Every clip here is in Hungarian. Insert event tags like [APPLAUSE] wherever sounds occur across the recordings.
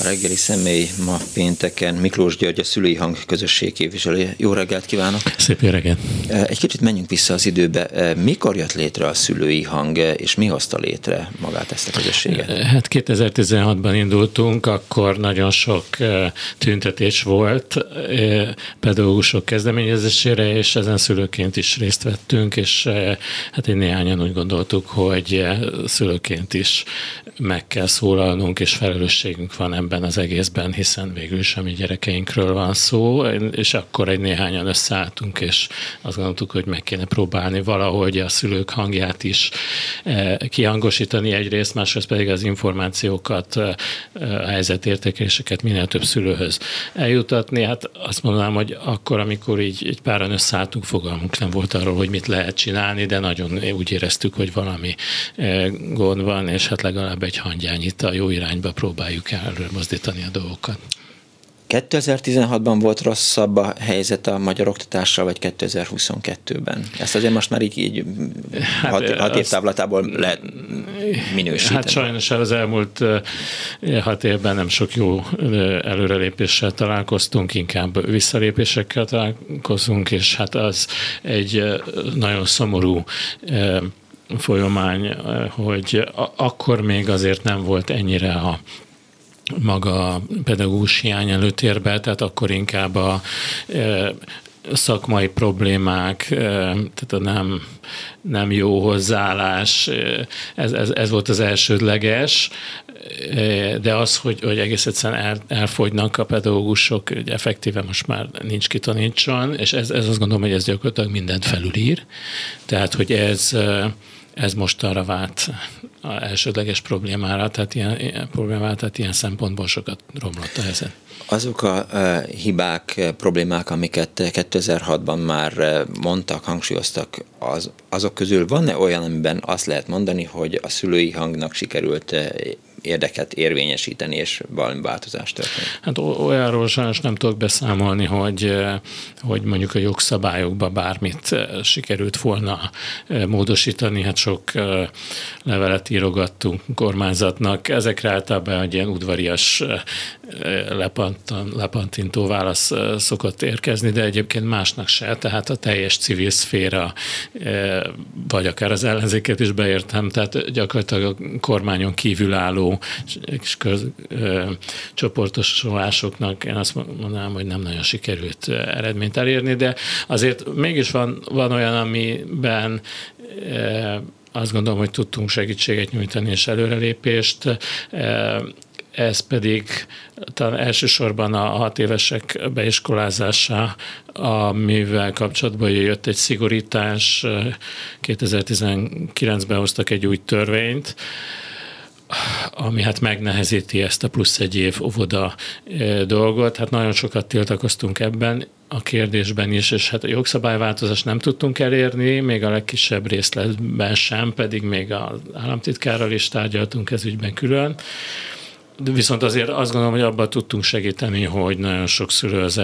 A reggeli személy ma pénteken Miklós György, a Szülői Hang közösség képviselője. Jó reggelt kívánok! Szép jó reggelt! Egy kicsit menjünk vissza az időbe. Mikor jött létre a Szülői Hang, és mi hozta létre magát ezt a közösséget? Hát 2016-ban indultunk, akkor nagyon sok tüntetés volt pedagógusok kezdeményezésére, és ezen szülőként is részt vettünk, és hát egy néhányan úgy gondoltuk, hogy szülőként is meg kell szólalnunk, és felelősségünk van ebben ebben az egészben, hiszen végül is a mi gyerekeinkről van szó, és akkor egy néhányan összeálltunk, és azt gondoltuk, hogy meg kéne próbálni valahogy a szülők hangját is eh, kihangosítani egyrészt, másrészt pedig az információkat, eh, a helyzetértékeléseket minél több szülőhöz eljutatni. Hát azt mondanám, hogy akkor, amikor így egy páran összeálltunk, fogalmunk nem volt arról, hogy mit lehet csinálni, de nagyon úgy éreztük, hogy valami eh, gond van, és hát legalább egy hangyányit a jó irányba próbáljuk el mozdítani a dolgokat. 2016-ban volt rosszabb a helyzet a magyar oktatással, vagy 2022-ben? Ezt azért most már így, így hát, hat, hat év távlatából lehet minősíteni. Hát sajnos az elmúlt hat évben nem sok jó előrelépéssel találkoztunk, inkább visszalépésekkel találkozunk, és hát az egy nagyon szomorú folyamány, hogy akkor még azért nem volt ennyire a maga a pedagógus hiány előtérbe, tehát akkor inkább a e, szakmai problémák, e, tehát a nem, nem jó hozzáállás, e, ez, ez, ez volt az elsődleges, de az, hogy, hogy egész egyszerűen el, elfogynak a pedagógusok, hogy effektíve most már nincs kitanítson, és ez, ez azt gondolom, hogy ez gyakorlatilag mindent felülír. Tehát, hogy ez ez most arra vált a elsődleges problémára, tehát ilyen, ilyen problémára, tehát ilyen szempontból sokat romlott a helyzet. Azok a uh, hibák, problémák, amiket 2006-ban már mondtak, hangsúlyoztak, az, azok közül van-e olyan, amiben azt lehet mondani, hogy a szülői hangnak sikerült érdeket érvényesíteni, és valami változást történik? Hát olyanról sajnos nem tudok beszámolni, hogy, hogy mondjuk a jogszabályokba bármit sikerült volna módosítani, hát sok levelet írogattunk kormányzatnak, ezekre általában egy ilyen udvarias lepantan, lepantintó válasz szokott érkezni, de egyébként másnak se, tehát a teljes civil szféra, vagy akár az ellenzéket is beértem, tehát gyakorlatilag a kormányon kívülálló és köz, ö, csoportosulásoknak én azt mondanám, hogy nem nagyon sikerült eredményt elérni, de azért mégis van, van olyan, amiben ö, azt gondolom, hogy tudtunk segítséget nyújtani és előrelépést ez pedig talán elsősorban a hat évesek beiskolázása, amivel kapcsolatban jött egy szigorítás, 2019-ben hoztak egy új törvényt, ami hát megnehezíti ezt a plusz egy év óvoda dolgot. Hát nagyon sokat tiltakoztunk ebben a kérdésben is, és hát a jogszabályváltozást nem tudtunk elérni, még a legkisebb részletben sem, pedig még az államtitkárral is tárgyaltunk ez ügyben külön. De viszont azért azt gondolom, hogy abban tudtunk segíteni, hogy nagyon sok szülő az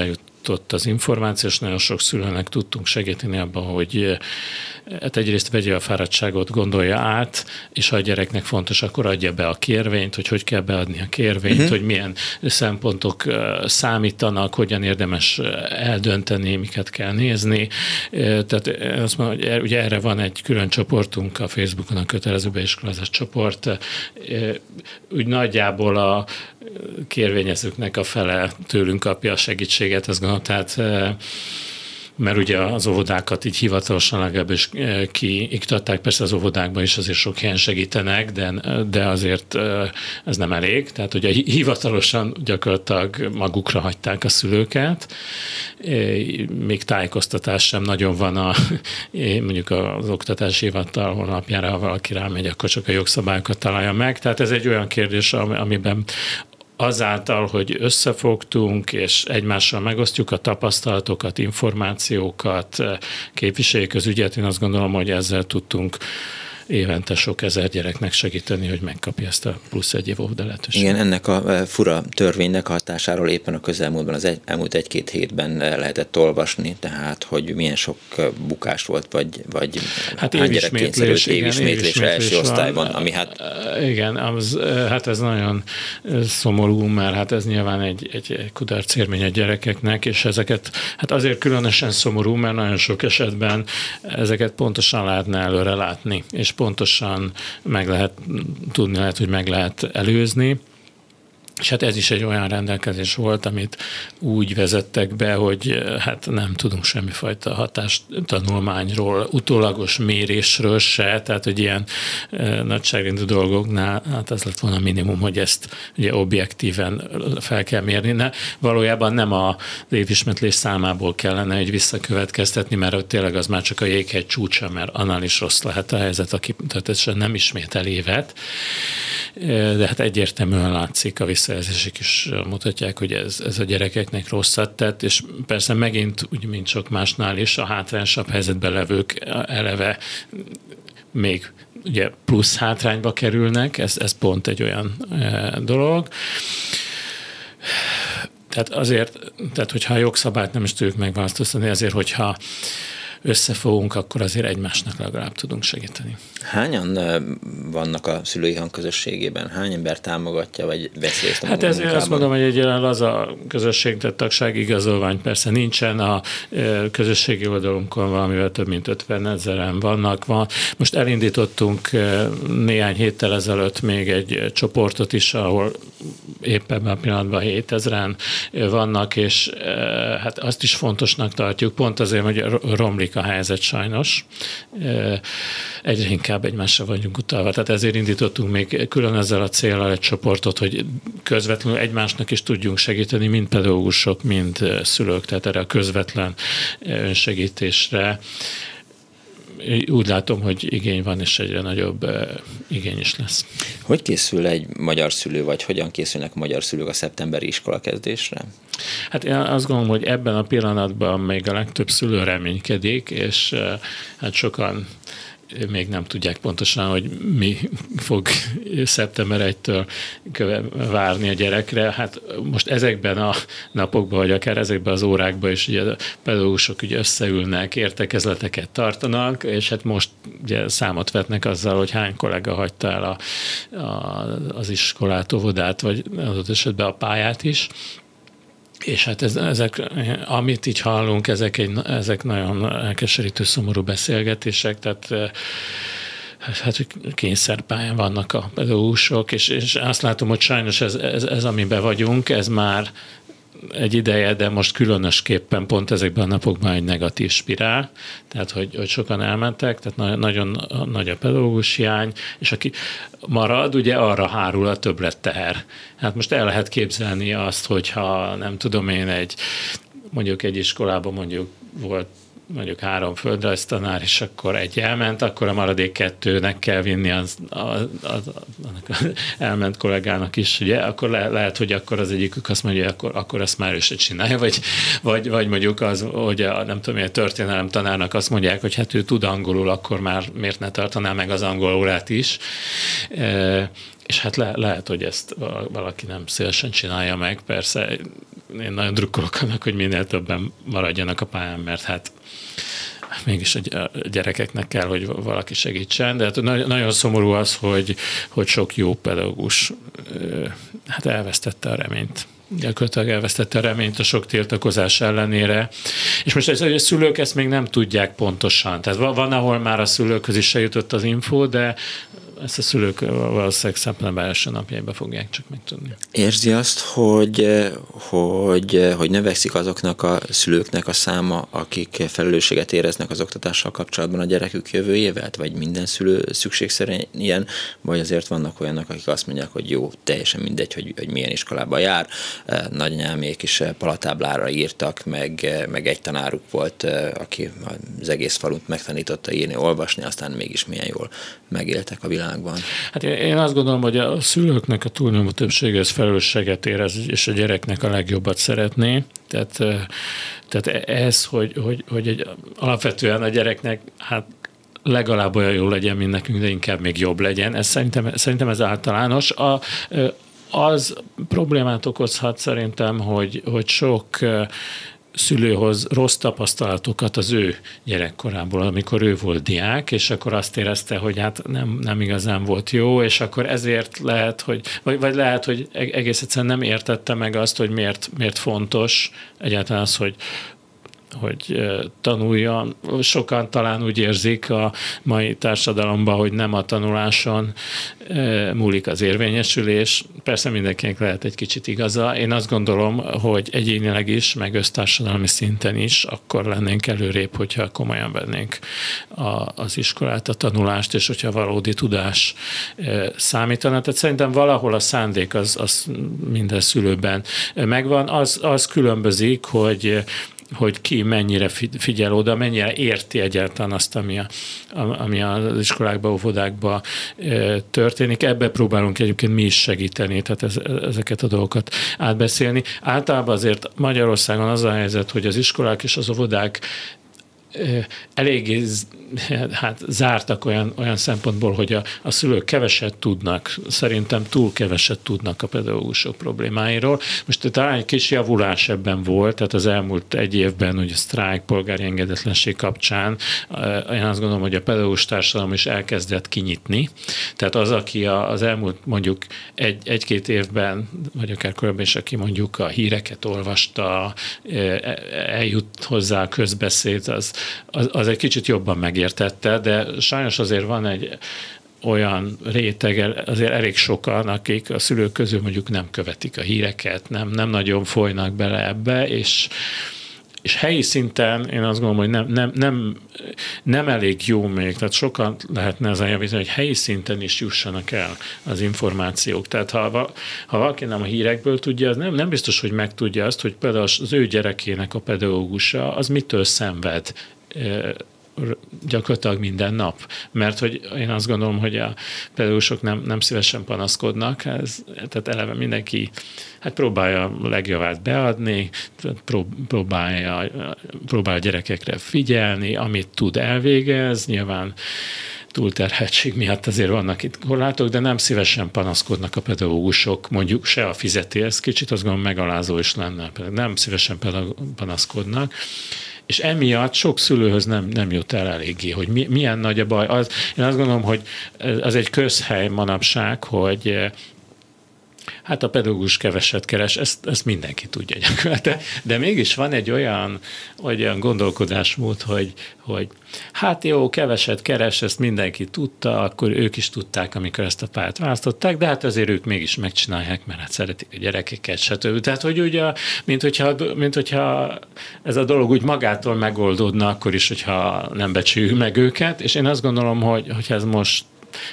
eljutott az információ, és nagyon sok szülőnek tudtunk segíteni abban, hogy hát egyrészt vegye a fáradtságot, gondolja át, és ha a gyereknek fontos, akkor adja be a kérvényt, hogy hogy kell beadni a kérvényt, uh-huh. hogy milyen szempontok számítanak, hogyan érdemes eldönteni, miket kell nézni. Tehát azt mondom, hogy ugye erre van egy külön csoportunk a Facebookon, a kötelező beiskolázás csoport. Úgy nagyjából a kérvényezőknek a fele tőlünk kapja a segítséget, azt gondolom, tehát mert ugye az óvodákat így hivatalosan legalábbis eh, kiiktatták, persze az óvodákban is azért sok helyen segítenek, de, de azért eh, ez nem elég, tehát ugye hivatalosan gyakorlatilag magukra hagyták a szülőket, eh, még tájékoztatás sem nagyon van a, mondjuk az oktatási hivatal honlapjára, ha valaki rámegy, akkor csak a jogszabályokat találja meg, tehát ez egy olyan kérdés, amiben azáltal, hogy összefogtunk, és egymással megosztjuk a tapasztalatokat, információkat, képviseljük az ügyet, én azt gondolom, hogy ezzel tudtunk évente sok ezer gyereknek segíteni, hogy megkapja ezt a plusz egy év óvoda lehetőséget. Igen, ennek a fura törvénynek hatásáról éppen a közelmúltban, az egy, elmúlt egy-két hétben lehetett olvasni, tehát, hogy milyen sok bukás volt, vagy, vagy hát hány gyerek kényszerült évismétlés első osztályban, ami hát... Igen, az, hát ez nagyon szomorú, mert hát ez nyilván egy, egy kudarc élmény a gyerekeknek, és ezeket, hát azért különösen szomorú, mert nagyon sok esetben ezeket pontosan lehetne előre látni, és pontosan meg lehet tudni, lehet, hogy meg lehet előzni. És hát ez is egy olyan rendelkezés volt, amit úgy vezettek be, hogy eh, hát nem tudunk semmifajta hatástanulmányról, utólagos mérésről se, tehát hogy ilyen e, nagyságrendű dolgoknál, hát ez lett volna minimum, hogy ezt ugye objektíven fel kell mérni. Ne, valójában nem a létismetlés számából kellene egy visszakövetkeztetni, mert ott tényleg az már csak a jéghegy csúcsa, mert annál is rossz lehet a helyzet, aki tehát nem ismétel évet, de hát egyértelműen látszik a vissza visszajelzések is mutatják, hogy ez, ez a gyerekeknek rosszat tett, és persze megint, úgy mint sok másnál is, a hátrányosabb helyzetben levők eleve még ugye plusz hátrányba kerülnek, ez, ez pont egy olyan e, dolog. Tehát azért, tehát hogyha a jogszabályt nem is tudjuk megváltoztatni, azért, hogyha összefogunk, akkor azért egymásnak legalább tudunk segíteni. Hányan vannak a szülői hangközösségében? Hány ember támogatja, vagy vesz részt a Hát ez azt mondom, hogy egy az a közösség, tehát tagsági igazolvány persze nincsen, a közösségi oldalunkon valamivel több mint 50 ezeren vannak. Van. Most elindítottunk néhány héttel ezelőtt még egy csoportot is, ahol éppen a pillanatban 7000-en vannak, és hát azt is fontosnak tartjuk, pont azért, hogy romlik a helyzet sajnos. Egyre inkább egymásra vagyunk utalva. Tehát ezért indítottunk még külön ezzel a célral egy csoportot, hogy közvetlenül egymásnak is tudjunk segíteni, mind pedagógusok, mind szülők, tehát erre a közvetlen önsegítésre úgy látom, hogy igény van, és egyre nagyobb igény is lesz. Hogy készül egy magyar szülő, vagy hogyan készülnek a magyar szülők a szeptemberi iskola kezdésre? Hát én azt gondolom, hogy ebben a pillanatban még a legtöbb szülő reménykedik, és hát sokan még nem tudják pontosan, hogy mi fog szeptember 1-től várni a gyerekre. Hát most ezekben a napokban, vagy akár ezekben az órákban is ugye a pedagógusok ugye összeülnek, értekezleteket tartanak, és hát most ugye számot vetnek azzal, hogy hány kollega hagyta el a, a, az iskolát, óvodát, vagy adott esetben a pályát is és hát ez, ezek, amit így hallunk, ezek, egy, ezek nagyon elkeserítő, szomorú beszélgetések, tehát eh, hát kényszerpályán vannak a pedagógusok, és, és azt látom, hogy sajnos ez, ez, ez, amiben vagyunk, ez már egy ideje, de most különösképpen pont ezekben a napokban egy negatív spirál, tehát hogy, hogy sokan elmentek, tehát nagyon, nagyon nagy a pedagógus hiány, és aki marad, ugye arra hárul a többlet teher. Hát most el lehet képzelni azt, hogyha nem tudom én egy mondjuk egy iskolában mondjuk volt mondjuk három földrajztanár, és akkor egy elment, akkor a maradék kettőnek kell vinni az, az, az, az elment kollégának is, ugye, akkor le, lehet, hogy akkor az egyikük azt mondja, hogy akkor, akkor ezt már ő se csinálja, vagy, vagy, vagy mondjuk az, hogy a, nem tudom, a történelem tanárnak azt mondják, hogy hát ő tud angolul, akkor már miért ne tartaná meg az angol órát is. E, és hát le, lehet, hogy ezt valaki nem szélesen csinálja meg, persze én nagyon drukkolok annak, hogy minél többen maradjanak a pályán, mert hát mégis a gyerekeknek kell, hogy valaki segítsen, de hát nagyon szomorú az, hogy, hogy sok jó pedagógus hát elvesztette a reményt gyakorlatilag elvesztette a reményt a sok tiltakozás ellenére. És most ez, a szülők ezt még nem tudják pontosan. Tehát van, ahol már a szülőkhöz is se jutott az info, de ezt a szülők valószínűleg szeptember első napjaiban fogják csak megtudni. Érzi azt, hogy, hogy, hogy növekszik azoknak a szülőknek a száma, akik felelősséget éreznek az oktatással kapcsolatban a gyerekük jövőjével? Vagy minden szülő szükségszerűen ilyen? Vagy azért vannak olyanok, akik azt mondják, hogy jó, teljesen mindegy, hogy, hogy milyen iskolába jár. Nagyanyámék is palatáblára írtak, meg, meg egy tanáruk volt, aki az egész falunt megtanította írni, olvasni, aztán mégis milyen jól megéltek a világ világban? Hát én azt gondolom, hogy a szülőknek a túlnyomó többsége ez felelősséget érez, és a gyereknek a legjobbat szeretné. Tehát, tehát ez, hogy, hogy, hogy egy, alapvetően a gyereknek hát legalább olyan jó legyen, mint nekünk, de inkább még jobb legyen. Ez szerintem, szerintem ez általános. A, az problémát okozhat szerintem, hogy, hogy sok szülőhoz rossz tapasztalatokat az ő gyerekkorából, amikor ő volt diák, és akkor azt érezte, hogy hát nem, nem igazán volt jó, és akkor ezért lehet, hogy, vagy, vagy lehet, hogy egész egyszerűen nem értette meg azt, hogy miért, miért fontos egyáltalán az, hogy, hogy tanuljon. Sokan talán úgy érzik a mai társadalomban, hogy nem a tanuláson múlik az érvényesülés. Persze mindenkinek lehet egy kicsit igaza. Én azt gondolom, hogy egyénileg is, meg össztársadalmi szinten is, akkor lennénk előrébb, hogyha komolyan vennénk a, az iskolát, a tanulást, és hogyha valódi tudás számítana. Tehát szerintem valahol a szándék az, az minden szülőben megvan. Az, az különbözik, hogy hogy ki mennyire figyel oda, mennyire érti egyáltalán azt, ami, a, ami az iskolákban, óvodákban történik. Ebbe próbálunk egyébként mi is segíteni, tehát ez, ezeket a dolgokat átbeszélni. Általában azért Magyarországon az a helyzet, hogy az iskolák és az óvodák eléggé hát zártak olyan, olyan szempontból, hogy a, a szülők keveset tudnak, szerintem túl keveset tudnak a pedagógusok problémáiról. Most talán egy kis javulás ebben volt, tehát az elmúlt egy évben, hogy a sztrájk, polgári engedetlenség kapcsán, én azt gondolom, hogy a pedagógus társadalom is elkezdett kinyitni. Tehát az, aki az elmúlt mondjuk egy, egy-két évben, vagy akár korábban is, aki mondjuk a híreket olvasta, eljut hozzá a közbeszéd, az, az, az egy kicsit jobban megértette, de sajnos azért van egy olyan réteg, azért elég sokan, akik a szülők közül mondjuk nem követik a híreket, nem, nem nagyon folynak bele ebbe, és és helyi szinten én azt gondolom, hogy nem, nem, nem, nem elég jó még, tehát sokan lehetne ezen javítani, hogy helyi szinten is jussanak el az információk. Tehát ha, ha valaki nem a hírekből tudja, az nem, nem biztos, hogy megtudja azt, hogy például az ő gyerekének a pedagógusa az mitől szenved gyakorlatilag minden nap. Mert hogy én azt gondolom, hogy a pedagógusok nem, nem szívesen panaszkodnak, ez, tehát eleve mindenki hát próbálja a legjavát beadni, próbálja, próbálja gyerekekre figyelni, amit tud elvégez, nyilván túlterhetség miatt azért vannak itt korlátok, de nem szívesen panaszkodnak a pedagógusok, mondjuk se a fizetés, kicsit azt gondolom megalázó is lenne, nem szívesen panaszkodnak, és emiatt sok szülőhöz nem, nem jut el eléggé, hogy mi, milyen nagy a baj. Az, én azt gondolom, hogy az egy közhely manapság, hogy Hát a pedagógus keveset keres, ezt, ezt mindenki tudja gyakorlatilag. De mégis van egy olyan, olyan gondolkodásmód, hogy, hogy hát jó, keveset keres, ezt mindenki tudta, akkor ők is tudták, amikor ezt a párt választották, de hát azért ők mégis megcsinálják, mert hát szeretik a gyerekeket, stb. Tehát, hogy ugye, mint hogyha, mint hogyha ez a dolog úgy magától megoldódna, akkor is, hogyha nem becsüljük meg őket, és én azt gondolom, hogy, hogy ez most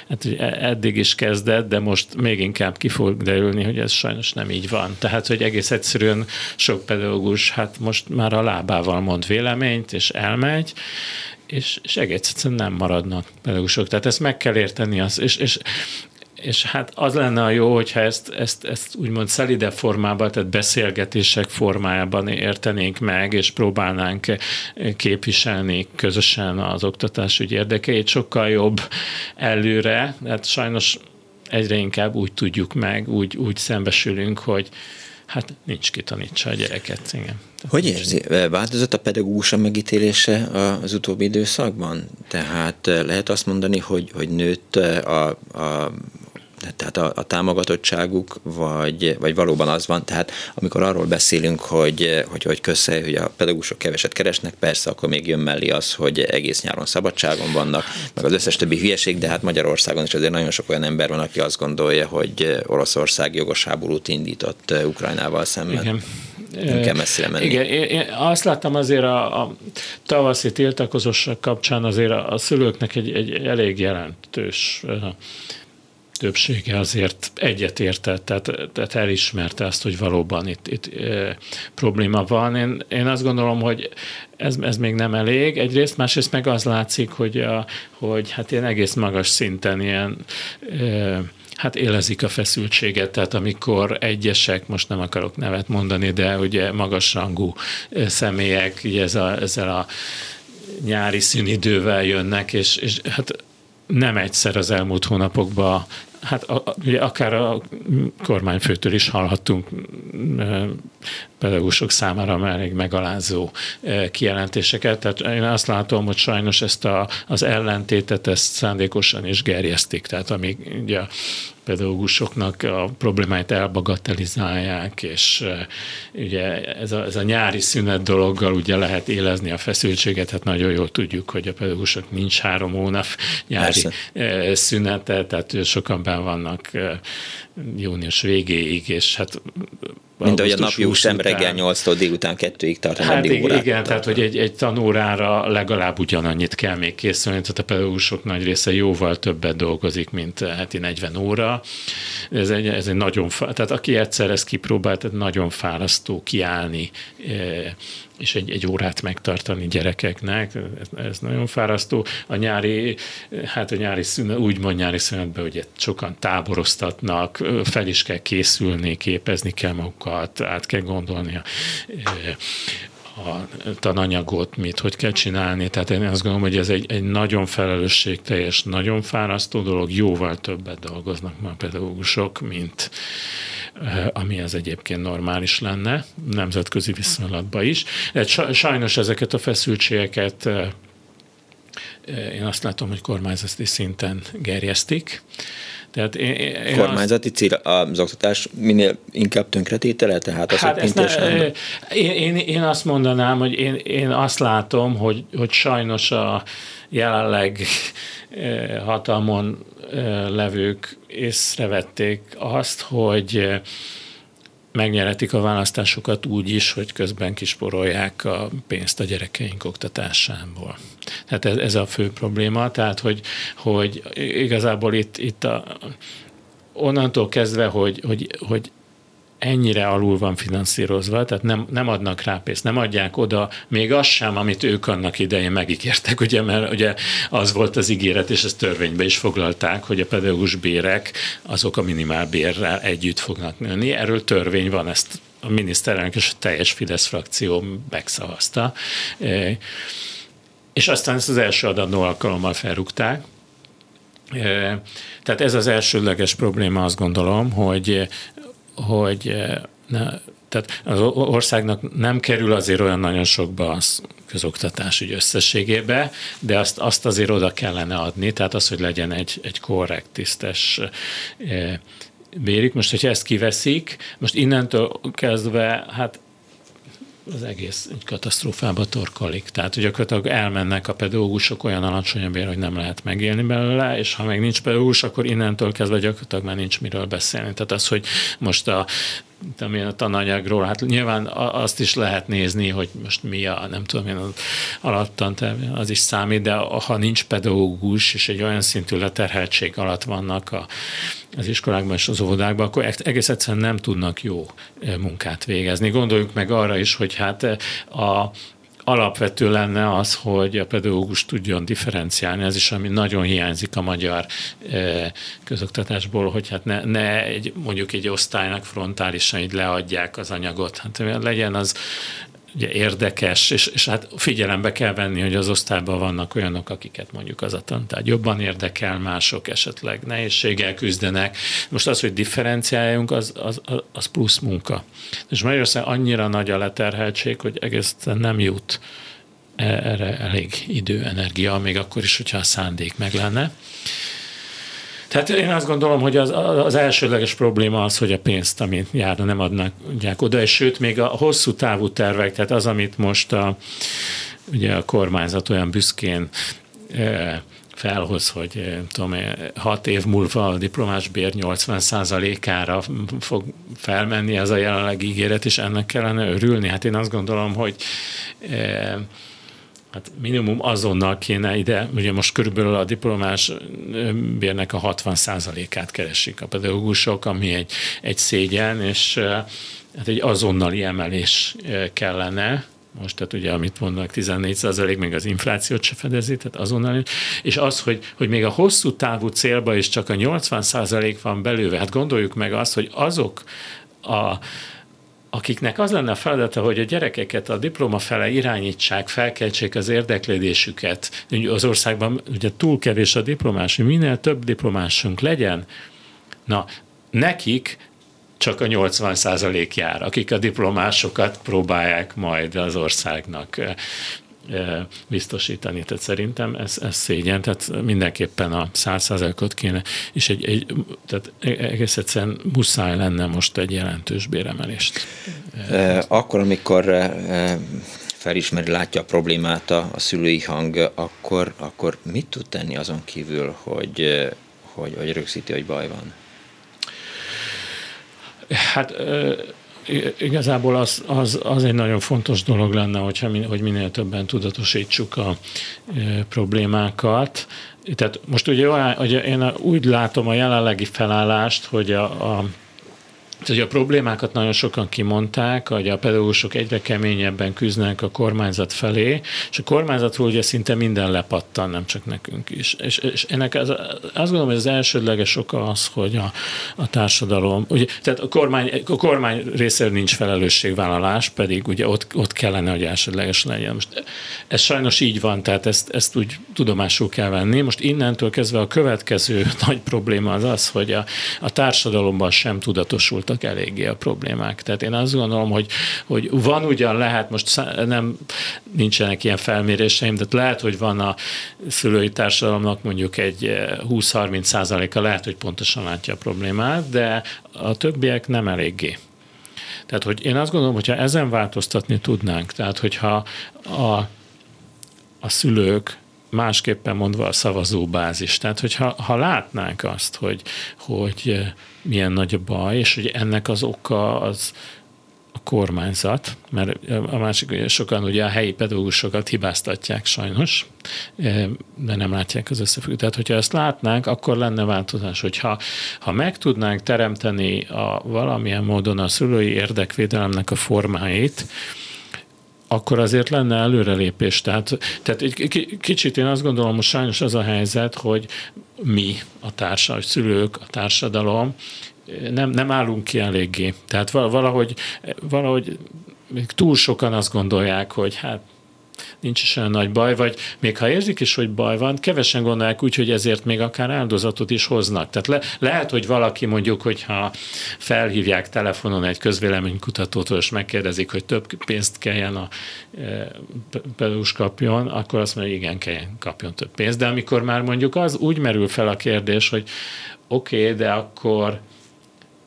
hát eddig is kezdett, de most még inkább ki fog derülni, hogy ez sajnos nem így van. Tehát, hogy egész egyszerűen sok pedagógus hát most már a lábával mond véleményt, és elmegy, és, és egész egyszerűen nem maradnak pedagógusok. Tehát ezt meg kell érteni, az, és, és és hát az lenne a jó, hogyha ezt, ezt, ezt úgymond szelide formában, tehát beszélgetések formájában értenénk meg, és próbálnánk képviselni közösen az oktatásügy érdekeit, sokkal jobb előre, hát sajnos egyre inkább úgy tudjuk meg, úgy, úgy szembesülünk, hogy hát nincs ki tanítsa a gyereket. Igen. Hogy érzi? Változott a pedagógusa megítélése az utóbbi időszakban? Tehát lehet azt mondani, hogy, hogy nőtt a, a tehát a, a támogatottságuk, vagy, vagy valóban az van, tehát amikor arról beszélünk, hogy hogy, hogy kösze, hogy a pedagógusok keveset keresnek, persze akkor még jön mellé az, hogy egész nyáron szabadságon vannak, meg az összes többi hülyeség, de hát Magyarországon is azért nagyon sok olyan ember van, aki azt gondolja, hogy Oroszország jogos háborút indított Ukrajnával szemben. Igen. Nem kell messzire menni. Igen, én azt láttam azért a, a tavaszi tiltakozósak kapcsán azért a, a szülőknek egy, egy elég jelentős többsége azért egyetértett, tehát, tehát elismerte azt, hogy valóban itt, itt e, probléma van. Én, én azt gondolom, hogy ez, ez még nem elég. Egyrészt, másrészt meg az látszik, hogy, a, hogy hát ilyen egész magas szinten ilyen e, hát élezik a feszültséget, tehát amikor egyesek, most nem akarok nevet mondani, de ugye magasrangú személyek, ugye ez a, ezzel a nyári szünidővel jönnek, és, és hát nem egyszer az elmúlt hónapokban Hát a, ugye akár a kormányfőtől is hallhattunk pedagógusok számára már egy megalázó kijelentéseket. Tehát én azt látom, hogy sajnos ezt a, az ellentétet ezt szándékosan is gerjesztik. Tehát amíg ugye a pedagógusoknak a problémáit elbagatelizálják, és ugye ez a, ez a nyári szünet dologgal ugye lehet élezni a feszültséget, hát nagyon jól tudjuk, hogy a pedagógusok nincs három hónap nyári Persze. szünete, tehát sokan ben vannak június végéig, és hát mint ahogy a napjuk sem reggel 8-tól délután 2-ig tart hát igen, órát. Igen, tehát hogy egy, egy tanórára legalább ugyanannyit kell még készülni, tehát a pedagógusok nagy része jóval többet dolgozik, mint heti 40 óra. Ez egy, ez egy nagyon, tehát aki egyszer ezt kipróbált, tehát nagyon fárasztó kiállni és egy, egy órát megtartani gyerekeknek, ez, ez nagyon fárasztó. A nyári, hát a nyári szünet, úgymond nyári szünetben ugye sokan táboroztatnak, fel is kell készülni, képezni kell magukat, át kell gondolni a, a tananyagot, mit, hogy kell csinálni. Tehát én azt gondolom, hogy ez egy, egy nagyon felelősségteljes, nagyon fárasztó dolog, jóval többet dolgoznak már pedagógusok, mint, Eh, ami az egyébként normális lenne, nemzetközi viszonylatban is. De sajnos ezeket a feszültségeket eh, eh, én azt látom, hogy kormányzati szinten gerjesztik. Tehát én, én Kormányzati azt, cél az oktatás minél inkább tönkretétele, tehát az, hát hogy ne, én, én, én azt mondanám, hogy én, én azt látom, hogy, hogy sajnos a jelenleg hatalmon levők észrevették azt, hogy megnyeretik a választásokat úgy is, hogy közben kisporolják a pénzt a gyerekeink oktatásából. Tehát ez, ez a fő probléma, tehát hogy, hogy igazából itt, itt a, onnantól kezdve, hogy, hogy, hogy ennyire alul van finanszírozva, tehát nem, nem adnak rá pénzt, nem adják oda még azt sem, amit ők annak idején megígértek, ugye, mert ugye az volt az ígéret, és ezt törvénybe is foglalták, hogy a pedagógus bérek azok a minimálbérrel együtt fognak nőni. Erről törvény van, ezt a miniszterelnök és a teljes Fidesz frakció megszavazta. E, és aztán ezt az első adatnó alkalommal felrúgták, e, tehát ez az elsődleges probléma, azt gondolom, hogy hogy eh, ne, tehát az országnak nem kerül azért olyan nagyon sokba az közoktatás ügy összességébe, de azt, azt azért oda kellene adni, tehát az, hogy legyen egy, egy korrekt, tisztes eh, bérik. Most, hogyha ezt kiveszik, most innentől kezdve, hát az egész katasztrófába torkolik. Tehát gyakorlatilag elmennek a pedagógusok olyan alacsony bér, hogy nem lehet megélni belőle, és ha meg nincs pedagógus, akkor innentől kezdve gyakorlatilag már nincs miről beszélni. Tehát az, hogy most a tudom a tananyagról, hát nyilván azt is lehet nézni, hogy most mi a, nem tudom én, az alattan, az is számít, de ha nincs pedagógus, és egy olyan szintű leterheltség alatt vannak a, az iskolákban és az óvodákban, akkor egész egyszerűen nem tudnak jó eh, munkát végezni. Gondoljuk meg arra is, hogy hát eh, a, alapvető lenne az, hogy a pedagógus tudjon differenciálni, ez is, ami nagyon hiányzik a magyar eh, közoktatásból, hogy hát ne, ne egy, mondjuk egy osztálynak frontálisan így leadják az anyagot, hát legyen az ugye érdekes, és, és hát figyelembe kell venni, hogy az osztályban vannak olyanok, akiket mondjuk az a tantárgy jobban érdekel, mások esetleg nehézséggel küzdenek. Most az, hogy differenciáljunk, az, az, az plusz munka. És Magyarország annyira nagy a leterheltség, hogy egészen nem jut e, erre elég idő, energia, még akkor is, hogyha a szándék meg lenne. Tehát én azt gondolom, hogy az, az elsődleges probléma az, hogy a pénzt, amit járna, nem adnak oda, és sőt, még a hosszú távú tervek, tehát az, amit most a, ugye a kormányzat olyan büszkén e, felhoz, hogy tudom, hat év múlva a diplomás bér 80%-ára fog felmenni ez a jelenlegi ígéret, és ennek kellene örülni. Hát én azt gondolom, hogy e, Hát minimum azonnal kéne ide, ugye most körülbelül a diplomás bérnek a 60% át keresik a pedagógusok, ami egy, egy szégyen, és hát egy azonnali emelés kellene, most, tehát ugye, amit mondanak, 14 százalék, még az inflációt se fedezi, tehát azonnal. És az, hogy, hogy még a hosszú távú célba is csak a 80 százalék van belőle, hát gondoljuk meg azt, hogy azok a akiknek az lenne a feladata, hogy a gyerekeket a diploma fele irányítsák, felkeltsék az érdeklődésüket. Az országban ugye túl kevés a diplomás, hogy minél több diplomásunk legyen, na, nekik csak a 80 százalék jár, akik a diplomásokat próbálják majd az országnak biztosítani. Tehát szerintem ez, ez szégyen, tehát mindenképpen a százszázalékot kéne, és egy, egy, tehát egész egyszerűen muszáj lenne most egy jelentős béremelést. Akkor, amikor felismeri, látja a problémát a, a szülői hang, akkor, akkor mit tud tenni azon kívül, hogy, hogy, hogy rögzíti, hogy baj van? Hát igazából az, az, az egy nagyon fontos dolog lenne, hogyha, hogy minél többen tudatosítsuk a e, problémákat. Tehát most ugye, ugye én úgy látom a jelenlegi felállást, hogy a, a hogy a problémákat nagyon sokan kimondták, hogy a pedagógusok egyre keményebben küzdenek a kormányzat felé, és a kormányzatról ugye szinte minden lepattan, nem csak nekünk is. És, és ennek az, azt gondolom, hogy az elsődleges oka az, hogy a, a társadalom, ugye, tehát a kormány, a kormány részéről nincs felelősségvállalás, pedig ugye ott, ott kellene, hogy elsődleges legyen. Most ez sajnos így van, tehát ezt, ezt úgy tudomásul kell venni. Most innentől kezdve a következő [LAUGHS] nagy probléma az az, hogy a, a társadalomban sem tudatosult voltak eléggé a problémák. Tehát én azt gondolom, hogy, hogy van ugyan lehet, most nem nincsenek ilyen felméréseim, de lehet, hogy van a szülői társadalomnak mondjuk egy 20-30 eh, százaléka lehet, hogy pontosan látja a problémát, de a többiek nem eléggé. Tehát, hogy én azt gondolom, hogyha ezen változtatni tudnánk, tehát, hogyha a, a szülők másképpen mondva a szavazóbázis. Tehát, hogyha ha látnánk azt, hogy, hogy eh, milyen nagy a baj, és hogy ennek az oka az a kormányzat, mert a másik, sokan ugye a helyi pedagógusokat hibáztatják sajnos, eh, de nem látják az összefüggést. Tehát, hogyha ezt látnánk, akkor lenne változás, hogyha ha meg tudnánk teremteni a, valamilyen módon a szülői érdekvédelemnek a formáit, akkor azért lenne előrelépés. Tehát, tehát egy kicsit én azt gondolom, hogy sajnos az a helyzet, hogy mi, a társadalom, a szülők, a társadalom nem, nem állunk ki eléggé. Tehát valahogy, valahogy túl sokan azt gondolják, hogy hát nincs is olyan nagy baj, vagy még ha érzik is, hogy baj van, kevesen gondolják úgy, hogy ezért még akár áldozatot is hoznak. Tehát le, lehet, hogy valaki mondjuk, hogyha felhívják telefonon egy közvéleménykutatótól, és megkérdezik, hogy több pénzt kelljen a e, kapjon, akkor azt mondja, hogy igen, kelljen kapjon több pénzt. De amikor már mondjuk az úgy merül fel a kérdés, hogy oké, okay, de akkor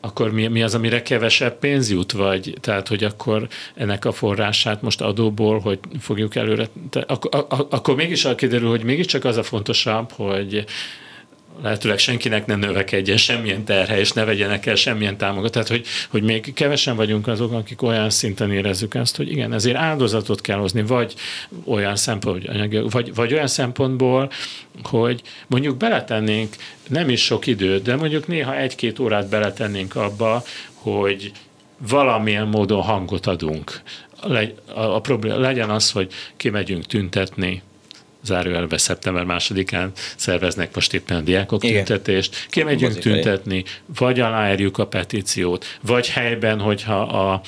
akkor mi, mi az, amire kevesebb pénz jut, vagy tehát, hogy akkor ennek a forrását most adóból, hogy fogjuk előre, te, ak- ak- akkor mégis kiderül, hogy mégiscsak az a fontosabb, hogy lehetőleg senkinek ne növekedjen semmilyen terhe, és ne vegyenek el semmilyen támogatást. Tehát, hogy, hogy még kevesen vagyunk azok, akik olyan szinten érezzük ezt, hogy igen, ezért áldozatot kell hozni, vagy olyan szempontból, vagy, vagy olyan szempontból, hogy mondjuk beletennénk nem is sok időt, de mondjuk néha egy-két órát beletennénk abba, hogy valamilyen módon hangot adunk. A, a probléma legyen az, hogy kimegyünk tüntetni, zárójelbe szeptember másodikán szerveznek most éppen a diákok Igen. tüntetést. Kimegyünk tüntetni, vagy aláírjuk a petíciót, vagy helyben, hogyha a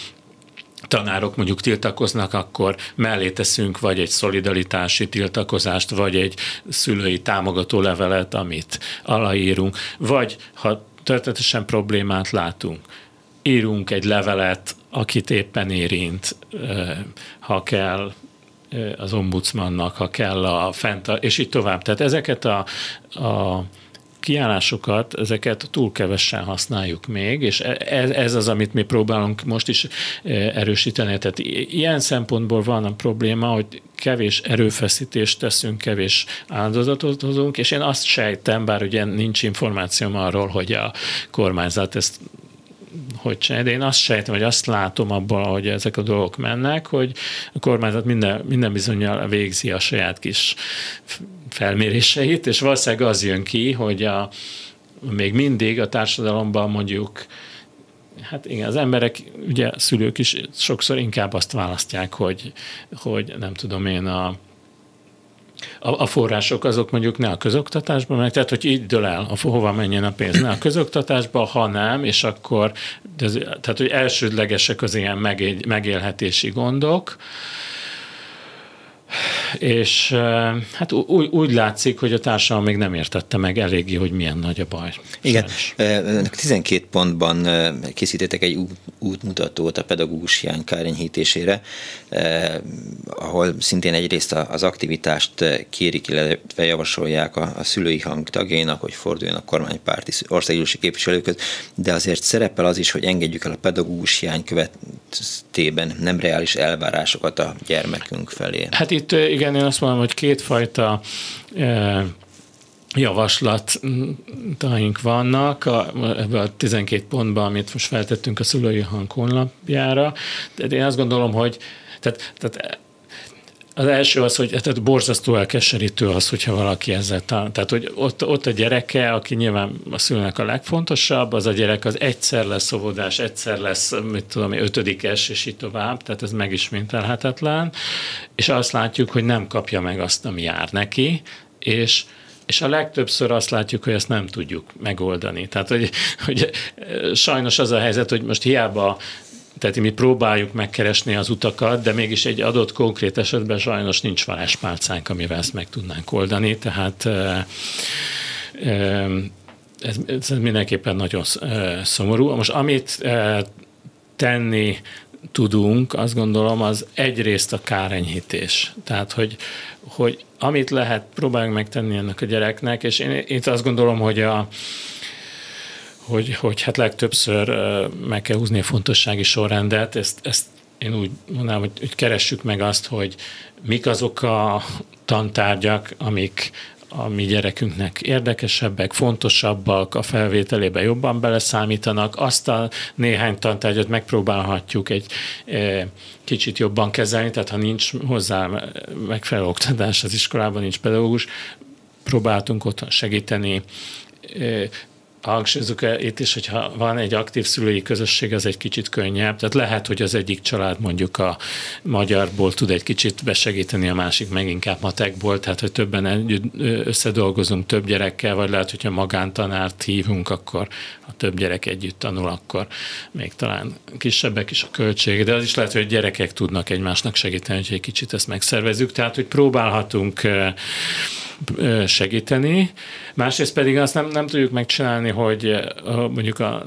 tanárok mondjuk tiltakoznak, akkor mellé teszünk vagy egy szolidaritási tiltakozást, vagy egy szülői támogató levelet, amit aláírunk, vagy ha történetesen problémát látunk, írunk egy levelet, akit éppen érint, ha kell, az ombudsmannak, ha kell a fent, és így tovább. Tehát ezeket a, a kiállásokat, ezeket túl kevesen használjuk még, és e, ez, ez az, amit mi próbálunk most is erősíteni. Tehát ilyen szempontból van a probléma, hogy kevés erőfeszítést teszünk, kevés áldozatot hozunk, és én azt sejtem, bár ugye nincs információm arról, hogy a kormányzat ezt hogy csinálja, de én azt sejtem, hogy azt látom abból, hogy ezek a dolgok mennek, hogy a kormányzat minden, minden bizonyal végzi a saját kis felméréseit, és valószínűleg az jön ki, hogy a, még mindig a társadalomban mondjuk Hát igen, az emberek, ugye szülők is sokszor inkább azt választják, hogy, hogy nem tudom én, a a, a források azok mondjuk ne a közoktatásban meg, tehát hogy így dől el, a, hova menjen a pénz, ne a közoktatásba, ha nem, és akkor, tehát hogy elsődlegesek az ilyen megélhetési gondok, és hát úgy, úgy látszik, hogy a társadalom még nem értette meg eléggé, hogy milyen nagy a baj. Igen, Sajnos. 12 pontban készítettek egy útmutatót a pedagógus hiány kárenyhítésére, ahol szintén egyrészt az aktivitást kérik, illetve javasolják a, a szülői hang tagjainak, hogy forduljanak kormánypárti országgyűlési képviselőköz, de azért szerepel az is, hogy engedjük el a pedagógus hiány követében nem reális elvárásokat a gyermekünk felé. Hát itt igen, én azt mondom, hogy kétfajta javaslataink vannak a, ebben a 12 pontban, amit most feltettünk a szülői hang honlapjára. De én azt gondolom, hogy tehát, tehát az első az, hogy tehát borzasztó elkeserítő az, hogyha valaki ezzel tal- Tehát, hogy ott, ott a gyereke, aki nyilván a szülőnek a legfontosabb, az a gyerek az egyszer lesz óvodás, egyszer lesz, mit tudom, ötödikes, és így tovább, tehát ez megismételhetetlen, és azt látjuk, hogy nem kapja meg azt, ami jár neki, és és a legtöbbször azt látjuk, hogy ezt nem tudjuk megoldani. Tehát, hogy, hogy sajnos az a helyzet, hogy most hiába tehát mi próbáljuk megkeresni az utakat, de mégis egy adott konkrét esetben sajnos nincs varázspálcánk, amivel ezt meg tudnánk oldani, tehát ez, mindenképpen nagyon szomorú. Most amit tenni tudunk, azt gondolom, az egyrészt a kárenyhítés. Tehát, hogy, hogy amit lehet, próbáljunk megtenni ennek a gyereknek, és én itt azt gondolom, hogy a, hogy, hogy hát legtöbbször meg kell húzni a fontossági sorrendet, ezt, ezt én úgy mondanám, hogy, hogy keressük meg azt, hogy mik azok a tantárgyak, amik a mi gyerekünknek érdekesebbek, fontosabbak, a felvételébe jobban beleszámítanak. Azt a néhány tantárgyat megpróbálhatjuk egy e, kicsit jobban kezelni, tehát ha nincs hozzá megfelelő oktatás az iskolában, nincs pedagógus, próbáltunk otthon segíteni, e, hangsúlyozunk itt is, hogyha van egy aktív szülői közösség, az egy kicsit könnyebb. Tehát lehet, hogy az egyik család mondjuk a magyarból tud egy kicsit besegíteni, a másik meg inkább matekból, tehát hogy többen együtt összedolgozunk több gyerekkel, vagy lehet, hogyha magántanárt hívunk, akkor ha több gyerek együtt tanul, akkor még talán kisebbek is a költség, de az is lehet, hogy gyerekek tudnak egymásnak segíteni, hogy egy kicsit ezt megszervezzük. Tehát, hogy próbálhatunk segíteni, másrészt pedig azt nem, nem tudjuk megcsinálni, hogy mondjuk a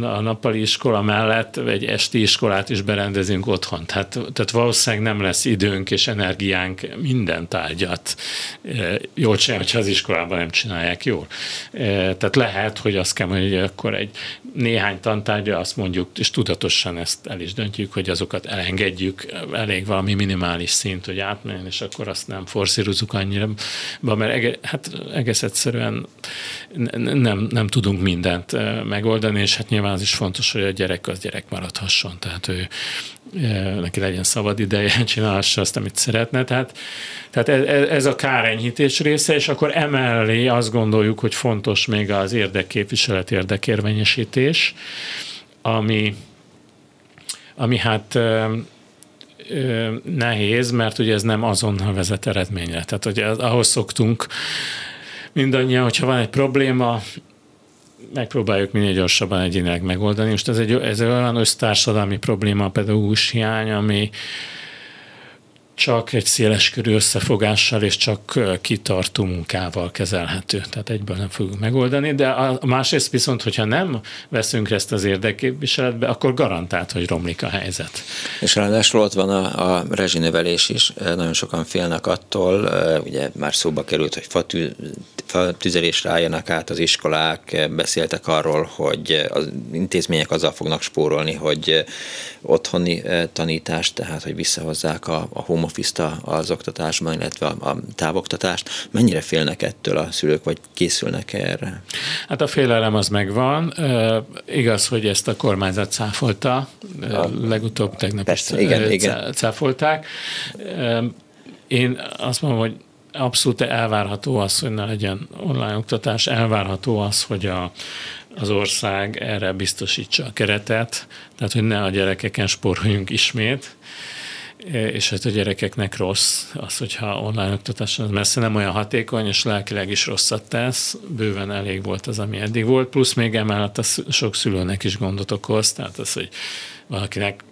a nappali iskola mellett egy esti iskolát is berendezünk otthon. Tehát, tehát valószínűleg nem lesz időnk és energiánk minden tárgyat jól csinálni, hogyha az iskolában nem csinálják jól. Tehát lehet, hogy azt kell mondani, hogy akkor egy néhány tantárgya azt mondjuk, és tudatosan ezt el is döntjük, hogy azokat elengedjük, elég valami minimális szint, hogy átmenjen, és akkor azt nem forszírozunk annyira, mert ege, hát egész egyszerűen nem, nem tudunk mindent megoldani, és hát nyilván az is fontos, hogy a gyerek az gyerek maradhasson, tehát ő neki legyen szabad ideje, [LAUGHS] csinálhassa azt, amit szeretne. Tehát, tehát ez, ez a kárenyhítés része, és akkor emellé azt gondoljuk, hogy fontos még az érdekképviselet, érdekérvényesítés, ami, ami hát nehéz, mert ugye ez nem azonnal vezet eredményre. Tehát hogy ahhoz szoktunk mindannyian, hogyha van egy probléma, megpróbáljuk minél gyorsabban egyénileg megoldani. Most ez egy, ez egy olyan össztársadalmi probléma, a pedagógus hiány, ami, csak egy széleskörű összefogással és csak kitartó munkával kezelhető. Tehát egyből nem fogjuk megoldani, de a másrészt viszont, hogyha nem veszünk ezt az érdekképviseletbe, akkor garantált, hogy romlik a helyzet. És ráadásul ott van a, a rezsinövelés is, nagyon sokan félnek attól, ugye már szóba került, hogy fatű, tüzelésre álljanak át az iskolák, beszéltek arról, hogy az intézmények azzal fognak spórolni, hogy otthoni tanítást, tehát hogy visszahozzák a, a home office az oktatásban, illetve a, a távoktatást. Mennyire félnek ettől a szülők, vagy készülnek erre? Hát a félelem az megvan. E, igaz, hogy ezt a kormányzat cáfolta. A, legutóbb tegnap persze, is igen, igen. cáfolták. E, én azt mondom, hogy abszolút elvárható az, hogy ne legyen online oktatás, elvárható az, hogy a, az ország erre biztosítsa a keretet, tehát hogy ne a gyerekeken spóroljunk ismét, és hát a gyerekeknek rossz az, hogyha online oktatás az messze nem olyan hatékony, és lelkileg is rosszat tesz, bőven elég volt az, ami eddig volt, plusz még emellett a sok szülőnek is gondot okoz, tehát az, hogy valakinek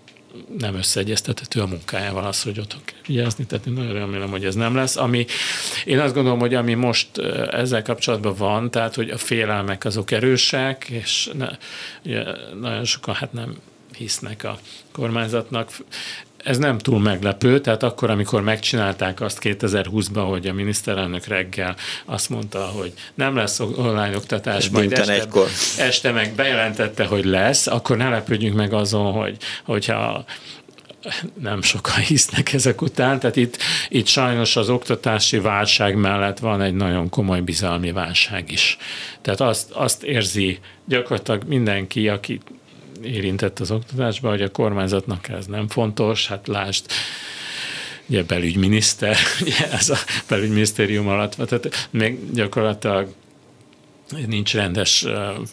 nem összeegyeztethető a munkájával az, hogy otthon kell vigyázni, tehát én nagyon remélem, hogy ez nem lesz. Ami, én azt gondolom, hogy ami most ezzel kapcsolatban van, tehát hogy a félelmek azok erősek, és ne, ugye, nagyon sokan hát nem hisznek a kormányzatnak ez nem túl meglepő, tehát akkor, amikor megcsinálták azt 2020-ban, hogy a miniszterelnök reggel azt mondta, hogy nem lesz online oktatás, majd este, egykor. este meg bejelentette, hogy lesz, akkor ne lepődjünk meg azon, hogy, hogyha nem sokan hisznek ezek után, tehát itt, itt sajnos az oktatási válság mellett van egy nagyon komoly bizalmi válság is. Tehát azt, azt érzi gyakorlatilag mindenki, aki érintett az oktatásban, hogy a kormányzatnak ez nem fontos, hát lásd, ugye belügyminiszter, [LAUGHS] ugye ez a belügyminisztérium alatt, tehát még gyakorlatilag nincs rendes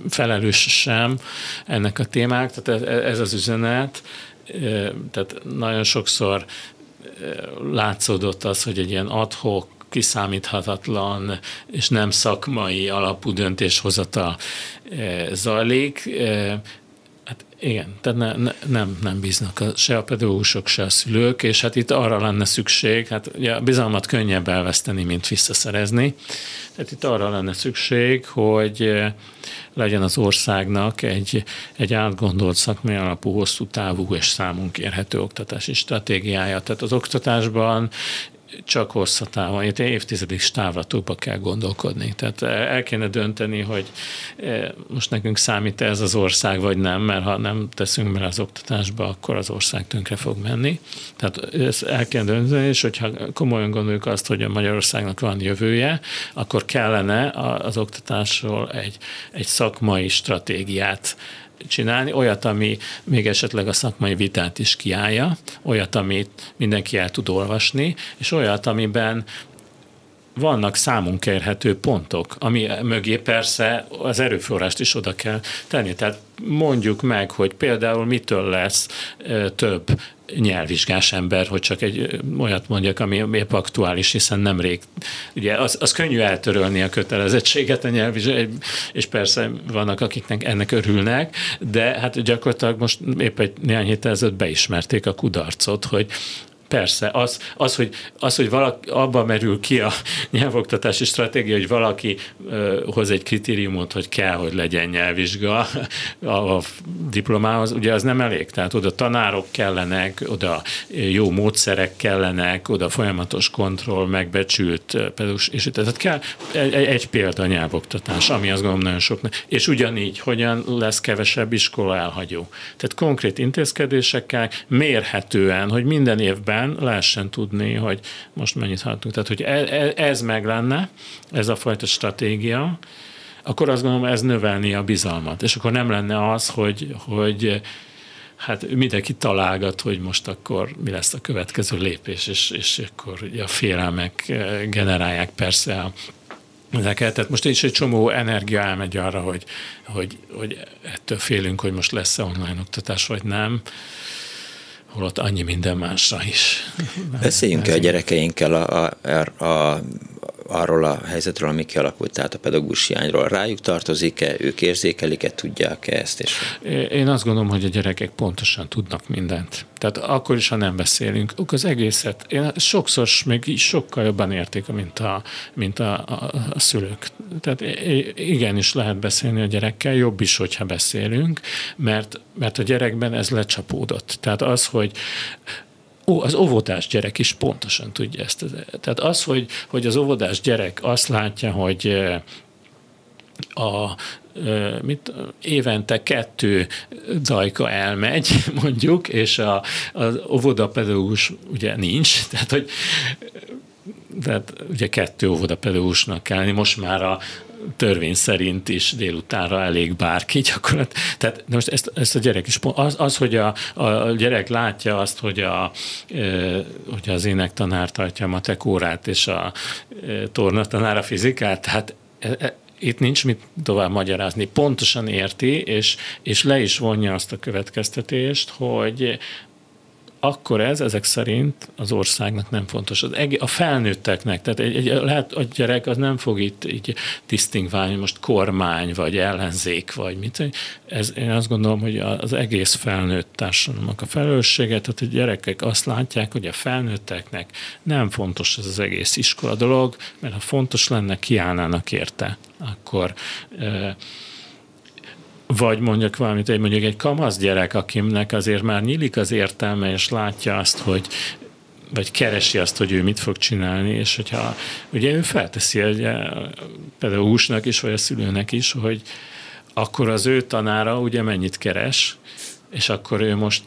felelős sem ennek a témák, tehát ez az üzenet, tehát nagyon sokszor látszódott az, hogy egy ilyen adhok kiszámíthatatlan és nem szakmai alapú döntéshozata zajlik, igen, tehát ne, ne, nem, nem bíznak a, se a pedagógusok, se a szülők, és hát itt arra lenne szükség, hát ugye a bizalmat könnyebb elveszteni, mint visszaszerezni. Tehát itt arra lenne szükség, hogy eh, legyen az országnak egy, egy átgondolt szakmai alapú, hosszú távú és számunk érhető oktatási stratégiája. Tehát az oktatásban csak hosszatávon, itt évtizedik távlatokba kell gondolkodni. Tehát el kéne dönteni, hogy eh, most nekünk számít ez az ország, vagy nem, mert ha nem teszünk bele az oktatásba, akkor az ország tönkre fog menni. Tehát ezt el kéne dönteni, és hogyha komolyan gondoljuk azt, hogy a Magyarországnak van jövője, akkor kellene az oktatásról egy, egy szakmai stratégiát csinálni, olyat, ami még esetleg a szakmai vitát is kiállja, olyat, amit mindenki el tud olvasni, és olyat, amiben vannak számunk érhető pontok, ami mögé persze az erőforrást is oda kell tenni. Tehát mondjuk meg, hogy például mitől lesz több nyelvvizsgás ember, hogy csak egy olyat mondjak, ami épp aktuális, hiszen nemrég, ugye az, az könnyű eltörölni a kötelezettséget a nyelvvizsgás, és persze vannak, akiknek ennek örülnek, de hát gyakorlatilag most épp egy néhány héttel ezelőtt beismerték a kudarcot, hogy Persze, az, az, hogy, az, hogy valaki, abba merül ki a [LAUGHS] nyelvoktatási stratégia, hogy valaki ö, hoz egy kritériumot, hogy kell, hogy legyen nyelvvizsga a, a diplomához, ugye az nem elég. Tehát oda tanárok kellenek, oda jó módszerek kellenek, oda folyamatos kontroll, megbecsült pedagógus, és tehát kell egy, egy példa nyelvoktatás, ami azt gondolom nagyon sok. És ugyanígy, hogyan lesz kevesebb iskola elhagyó. Tehát konkrét intézkedésekkel mérhetően, hogy minden évben után lehessen tudni, hogy most mennyit haladtunk. Tehát, hogy e, e, ez meg lenne, ez a fajta stratégia, akkor azt gondolom, ez növelni a bizalmat. És akkor nem lenne az, hogy, hogy hát mindenki találgat, hogy most akkor mi lesz a következő lépés, és, és akkor a félelmek eh, generálják persze a ezeket. Tehát most is egy csomó energia elmegy arra, hogy, hogy, hogy ettől félünk, hogy most lesz-e online oktatás, vagy nem holott annyi minden másra is. Beszéljünk a gyerekeinkkel a, a, a, arról a helyzetről, ami kialakult, tehát a pedagógus hiányról. Rájuk tartozik-e, ők érzékelik-e, tudják-e ezt? És... Én azt gondolom, hogy a gyerekek pontosan tudnak mindent. Tehát akkor is, ha nem beszélünk, ők az egészet, én sokszor még sokkal jobban érték, mint a, mint a, a, a szülők. Tehát igenis lehet beszélni a gyerekkel, jobb is, hogyha beszélünk, mert, mert a gyerekben ez lecsapódott. Tehát az, hogy az óvodás gyerek is pontosan tudja ezt. Tehát az, hogy, hogy az óvodás gyerek azt látja, hogy eh, a eh, mit, évente kettő dajka elmegy, [LAUGHS] mondjuk, és a, az óvodapedagógus ugye nincs, [LAUGHS] tehát hogy tehát ugye kettő óvodapedagógusnak kell lenni, most már a, törvény szerint is délutánra elég bárki gyakorlatilag. Tehát de most ezt, ezt a gyerek is, az, az hogy a, a gyerek látja azt, hogy, a, hogy az énektanár tartja a matek órát, és a e, tornatanár a fizikát, tehát e, e, itt nincs mit tovább magyarázni. Pontosan érti, és, és le is vonja azt a következtetést, hogy akkor ez ezek szerint az országnak nem fontos. Az eg- a felnőtteknek, tehát egy, egy, lehet a gyerek az nem fog itt így disztingválni, most kormány, vagy ellenzék, vagy mit. Ez, én azt gondolom, hogy az egész felnőtt társadalomnak a felelőssége, tehát a gyerekek azt látják, hogy a felnőtteknek nem fontos ez az egész iskola dolog, mert ha fontos lenne, kiállnának érte. Akkor vagy mondjak valamit, egy mondjuk egy kamasz gyerek, akimnek azért már nyílik az értelme, és látja azt, hogy vagy keresi azt, hogy ő mit fog csinálni, és hogyha ugye ő felteszi egy pedagógusnak is, vagy a szülőnek is, hogy akkor az ő tanára ugye mennyit keres, és akkor ő most,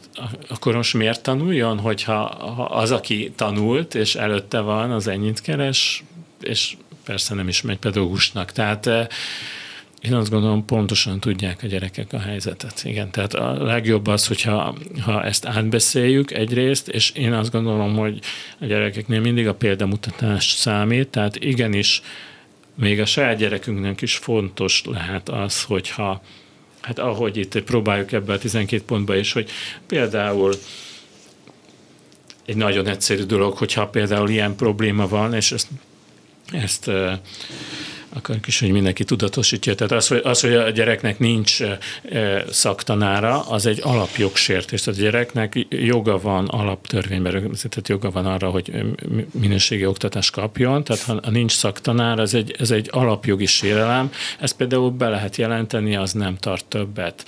akkor most miért tanuljon, hogyha az, aki tanult, és előtte van, az ennyit keres, és persze nem is megy pedagógusnak. Tehát én azt gondolom, pontosan tudják a gyerekek a helyzetet. Igen, tehát a legjobb az, hogyha ha ezt átbeszéljük egyrészt, és én azt gondolom, hogy a gyerekeknél mindig a példamutatás számít, tehát igenis még a saját gyerekünknek is fontos lehet az, hogyha hát ahogy itt próbáljuk ebbe a 12 pontba is, hogy például egy nagyon egyszerű dolog, hogyha például ilyen probléma van, és ezt, ezt akarjuk is, hogy mindenki tudatosítja. Tehát az, hogy, az, hogy a gyereknek nincs szaktanára, az egy alapjogsértés. Tehát a gyereknek joga van alaptörvényben rögzített joga van arra, hogy minőségi oktatást kapjon. Tehát ha nincs szaktanára, ez egy, ez egy alapjogi sérelem. Ezt például be lehet jelenteni, az nem tart többet.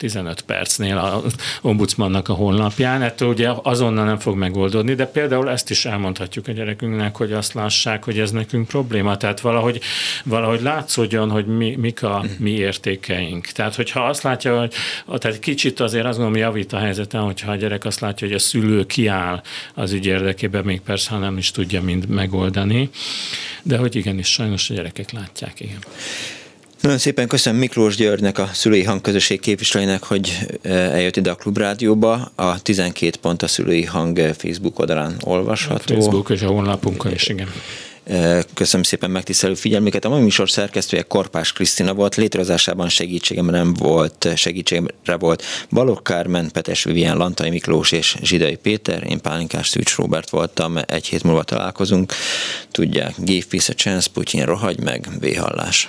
15 percnél a ombudsmannak a honlapján. Ettől ugye azonnal nem fog megoldódni, de például ezt is elmondhatjuk a gyerekünknek, hogy azt lássák, hogy ez nekünk probléma. Tehát valahogy, valahogy látszódjon, hogy mi, mik a mi értékeink. Tehát, hogyha azt látja, hogy tehát kicsit azért azt gondolom javít a helyzeten, hogyha a gyerek azt látja, hogy a szülő kiáll az ügy érdekében, még persze, ha nem is tudja mind megoldani. De hogy igenis, sajnos a gyerekek látják, igen. Nagyon szépen köszönöm Miklós Györgynek, a szülői hangközösség képviselőjének, hogy eh, eljött ide a Klubrádióba. A 12 pont a szülői hang Facebook oldalán olvasható. A Facebook és a honlapunkon is, igen. Eh, köszönöm szépen megtisztelő figyelmüket. A mai műsor szerkesztője Korpás Krisztina volt, létrehozásában segítségemre nem volt, segítségre volt Balogh Kármen, Petes Vivien, Lantai Miklós és Zsidai Péter. Én Pálinkás Szűcs Róbert voltam, egy hét múlva találkozunk. Tudják, give peace a chance, Putyin rohagy meg, véhallás.